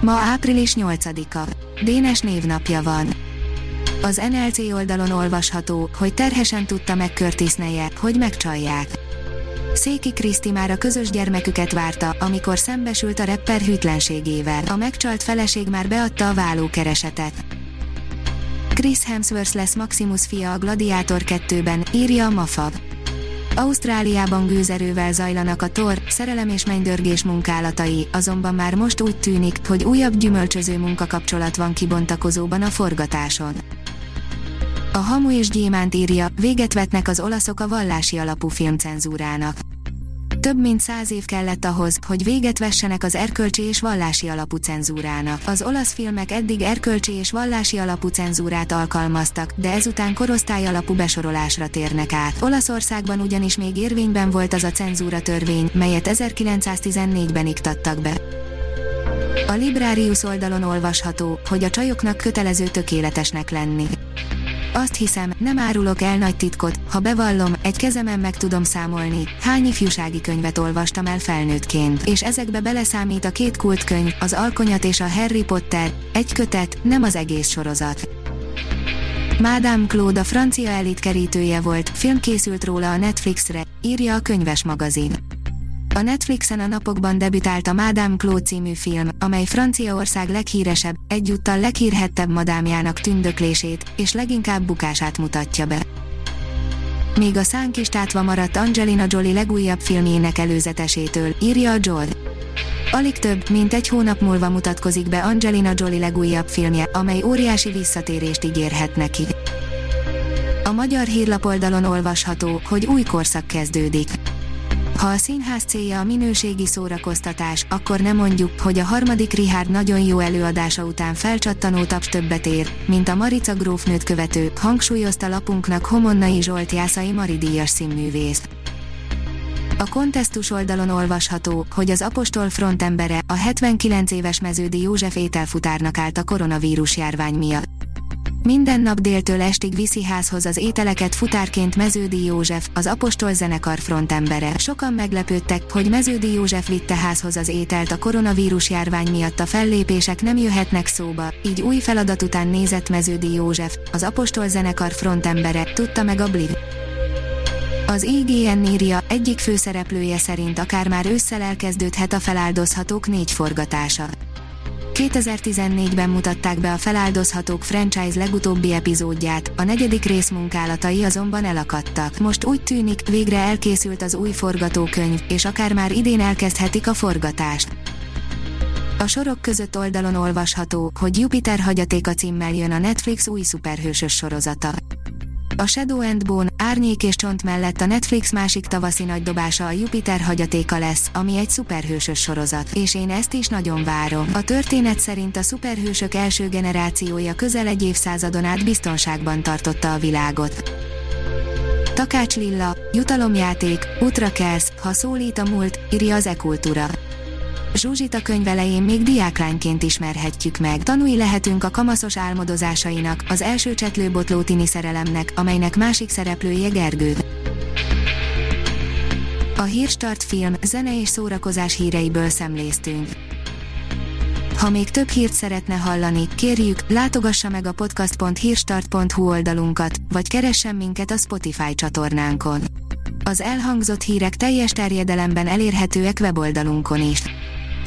Ma április 8-a. Dénes névnapja van. Az NLC oldalon olvasható, hogy terhesen tudta meg Curtis hogy megcsalják. Széki Kriszti már a közös gyermeküket várta, amikor szembesült a rapper hűtlenségével. A megcsalt feleség már beadta a vállókeresetet. Chris Hemsworth lesz Maximus fia a Gladiator 2-ben, írja a Mafab. Ausztráliában gőzerővel zajlanak a tor, szerelem és mennydörgés munkálatai, azonban már most úgy tűnik, hogy újabb gyümölcsöző munkakapcsolat van kibontakozóban a forgatáson. A Hamu és Gyémánt írja, véget vetnek az olaszok a vallási alapú filmcenzúrának. Több mint száz év kellett ahhoz, hogy véget vessenek az erkölcsi és vallási alapú cenzúrának. Az olasz filmek eddig erkölcsi és vallási alapú cenzúrát alkalmaztak, de ezután korosztály alapú besorolásra térnek át. Olaszországban ugyanis még érvényben volt az a cenzúra törvény, melyet 1914-ben iktattak be. A Librarius oldalon olvasható, hogy a csajoknak kötelező tökéletesnek lenni. Azt hiszem, nem árulok el nagy titkot, ha bevallom, egy kezemen meg tudom számolni, hány ifjúsági könyvet olvastam el felnőttként, és ezekbe beleszámít a két kultkönyv, az Alkonyat és a Harry Potter, egy kötet, nem az egész sorozat. Madame Claude a francia elit volt, film készült róla a Netflixre, írja a könyves magazin. A Netflixen a napokban debütált a Madame Claude című film, amely Franciaország leghíresebb, egyúttal leghírhettebb madámjának tündöklését, és leginkább bukását mutatja be. Még a szánk is tátva maradt Angelina Jolie legújabb filmjének előzetesétől, írja a Joel. Alig több, mint egy hónap múlva mutatkozik be Angelina Jolie legújabb filmje, amely óriási visszatérést ígérhet neki. A magyar hírlapoldalon olvasható, hogy új korszak kezdődik. Ha a színház célja a minőségi szórakoztatás, akkor nem mondjuk, hogy a harmadik Richard nagyon jó előadása után felcsattanó taps többet ér, mint a Marica grófnőt követő, hangsúlyozta lapunknak Homonnai Zsolt Jászai Maridíjas színművész. A kontesztus oldalon olvasható, hogy az Apostol frontembere, a 79 éves meződi József ételfutárnak állt a koronavírus járvány miatt. Minden nap déltől estig viszi házhoz az ételeket futárként Meződi József, az Apostol zenekar frontembere. Sokan meglepődtek, hogy Meződi József vitte házhoz az ételt a koronavírus járvány miatt a fellépések nem jöhetnek szóba, így új feladat után nézett Meződi József, az Apostol zenekar frontembere, tudta meg a Bliv. Az IGN írja, egyik főszereplője szerint akár már ősszel elkezdődhet a feláldozhatók négy forgatása. 2014-ben mutatták be a Feláldozhatók franchise legutóbbi epizódját, a negyedik rész munkálatai azonban elakadtak. Most úgy tűnik, végre elkészült az új forgatókönyv, és akár már idén elkezdhetik a forgatást. A sorok között oldalon olvasható, hogy Jupiter hagyatéka címmel jön a Netflix új szuperhősös sorozata. A Shadow and Bone, Árnyék és Csont mellett a Netflix másik tavaszi nagy dobása a Jupiter hagyatéka lesz, ami egy szuperhősös sorozat, és én ezt is nagyon várom. A történet szerint a szuperhősök első generációja közel egy évszázadon át biztonságban tartotta a világot. Takács Lilla, jutalomjáték, útra kelsz, ha szólít a múlt, írja az e-kultúra. Zsuzsit a könyv elején még diáklányként ismerhetjük meg. Tanúi lehetünk a kamaszos álmodozásainak, az első csetlőbotló tini szerelemnek, amelynek másik szereplője Gergő. A Hírstart film, zene és szórakozás híreiből szemléztünk. Ha még több hírt szeretne hallani, kérjük, látogassa meg a podcast.hírstart.hu oldalunkat, vagy keressen minket a Spotify csatornánkon. Az elhangzott hírek teljes terjedelemben elérhetőek weboldalunkon is.